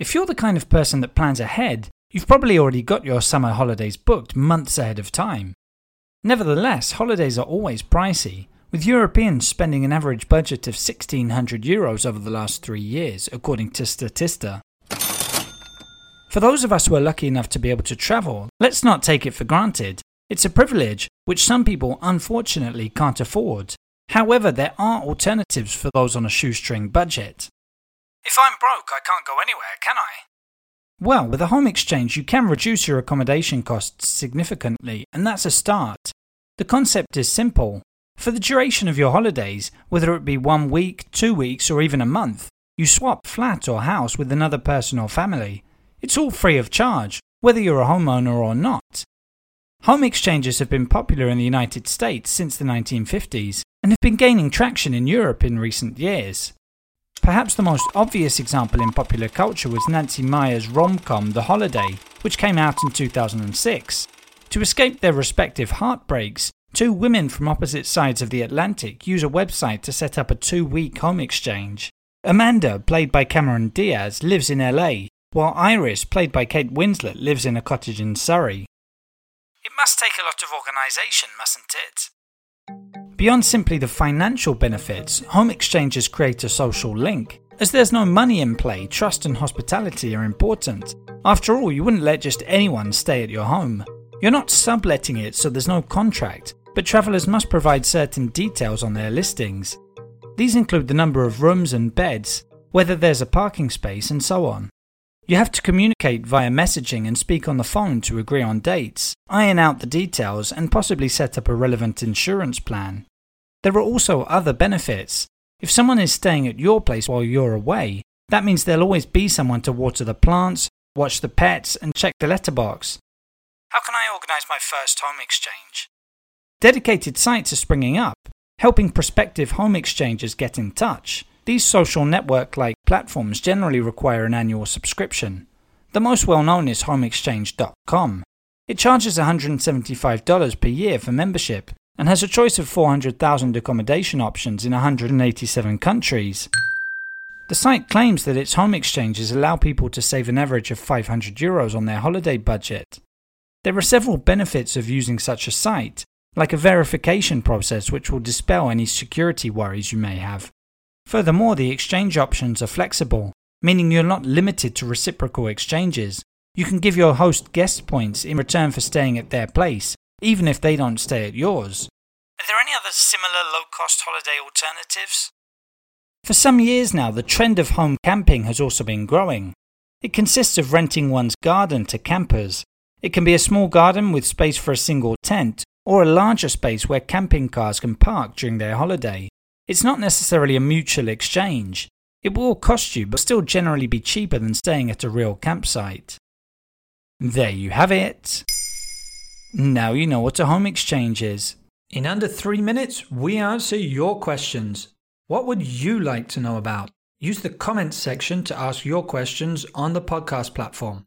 If you're the kind of person that plans ahead, you've probably already got your summer holidays booked months ahead of time. Nevertheless, holidays are always pricey, with Europeans spending an average budget of 1600 euros over the last three years, according to Statista. For those of us who are lucky enough to be able to travel, let's not take it for granted. It's a privilege which some people unfortunately can't afford. However, there are alternatives for those on a shoestring budget. If I'm broke, I can't go anywhere, can I? Well, with a home exchange, you can reduce your accommodation costs significantly, and that's a start. The concept is simple. For the duration of your holidays, whether it be one week, two weeks, or even a month, you swap flat or house with another person or family. It's all free of charge, whether you're a homeowner or not. Home exchanges have been popular in the United States since the 1950s and have been gaining traction in Europe in recent years. Perhaps the most obvious example in popular culture was Nancy Meyers' rom-com The Holiday, which came out in 2006. To escape their respective heartbreaks, two women from opposite sides of the Atlantic use a website to set up a two-week home exchange. Amanda, played by Cameron Diaz, lives in LA, while Iris, played by Kate Winslet, lives in a cottage in Surrey. It must take a lot of organisation, mustn't it? Beyond simply the financial benefits, home exchanges create a social link. As there's no money in play, trust and hospitality are important. After all, you wouldn't let just anyone stay at your home. You're not subletting it, so there's no contract, but travellers must provide certain details on their listings. These include the number of rooms and beds, whether there's a parking space, and so on. You have to communicate via messaging and speak on the phone to agree on dates, iron out the details, and possibly set up a relevant insurance plan. There are also other benefits. If someone is staying at your place while you're away, that means there'll always be someone to water the plants, watch the pets, and check the letterbox. How can I organise my first home exchange? Dedicated sites are springing up, helping prospective home exchangers get in touch. These social network like platforms generally require an annual subscription. The most well known is homeexchange.com. It charges $175 per year for membership and has a choice of 400,000 accommodation options in 187 countries. The site claims that its home exchanges allow people to save an average of 500 euros on their holiday budget. There are several benefits of using such a site, like a verification process which will dispel any security worries you may have. Furthermore, the exchange options are flexible, meaning you're not limited to reciprocal exchanges. You can give your host guest points in return for staying at their place, even if they don't stay at yours. Are there any other similar low cost holiday alternatives? For some years now, the trend of home camping has also been growing. It consists of renting one's garden to campers. It can be a small garden with space for a single tent, or a larger space where camping cars can park during their holiday. It's not necessarily a mutual exchange. It will cost you, but still generally be cheaper than staying at a real campsite. There you have it. Now you know what a home exchange is. In under three minutes, we answer your questions. What would you like to know about? Use the comments section to ask your questions on the podcast platform.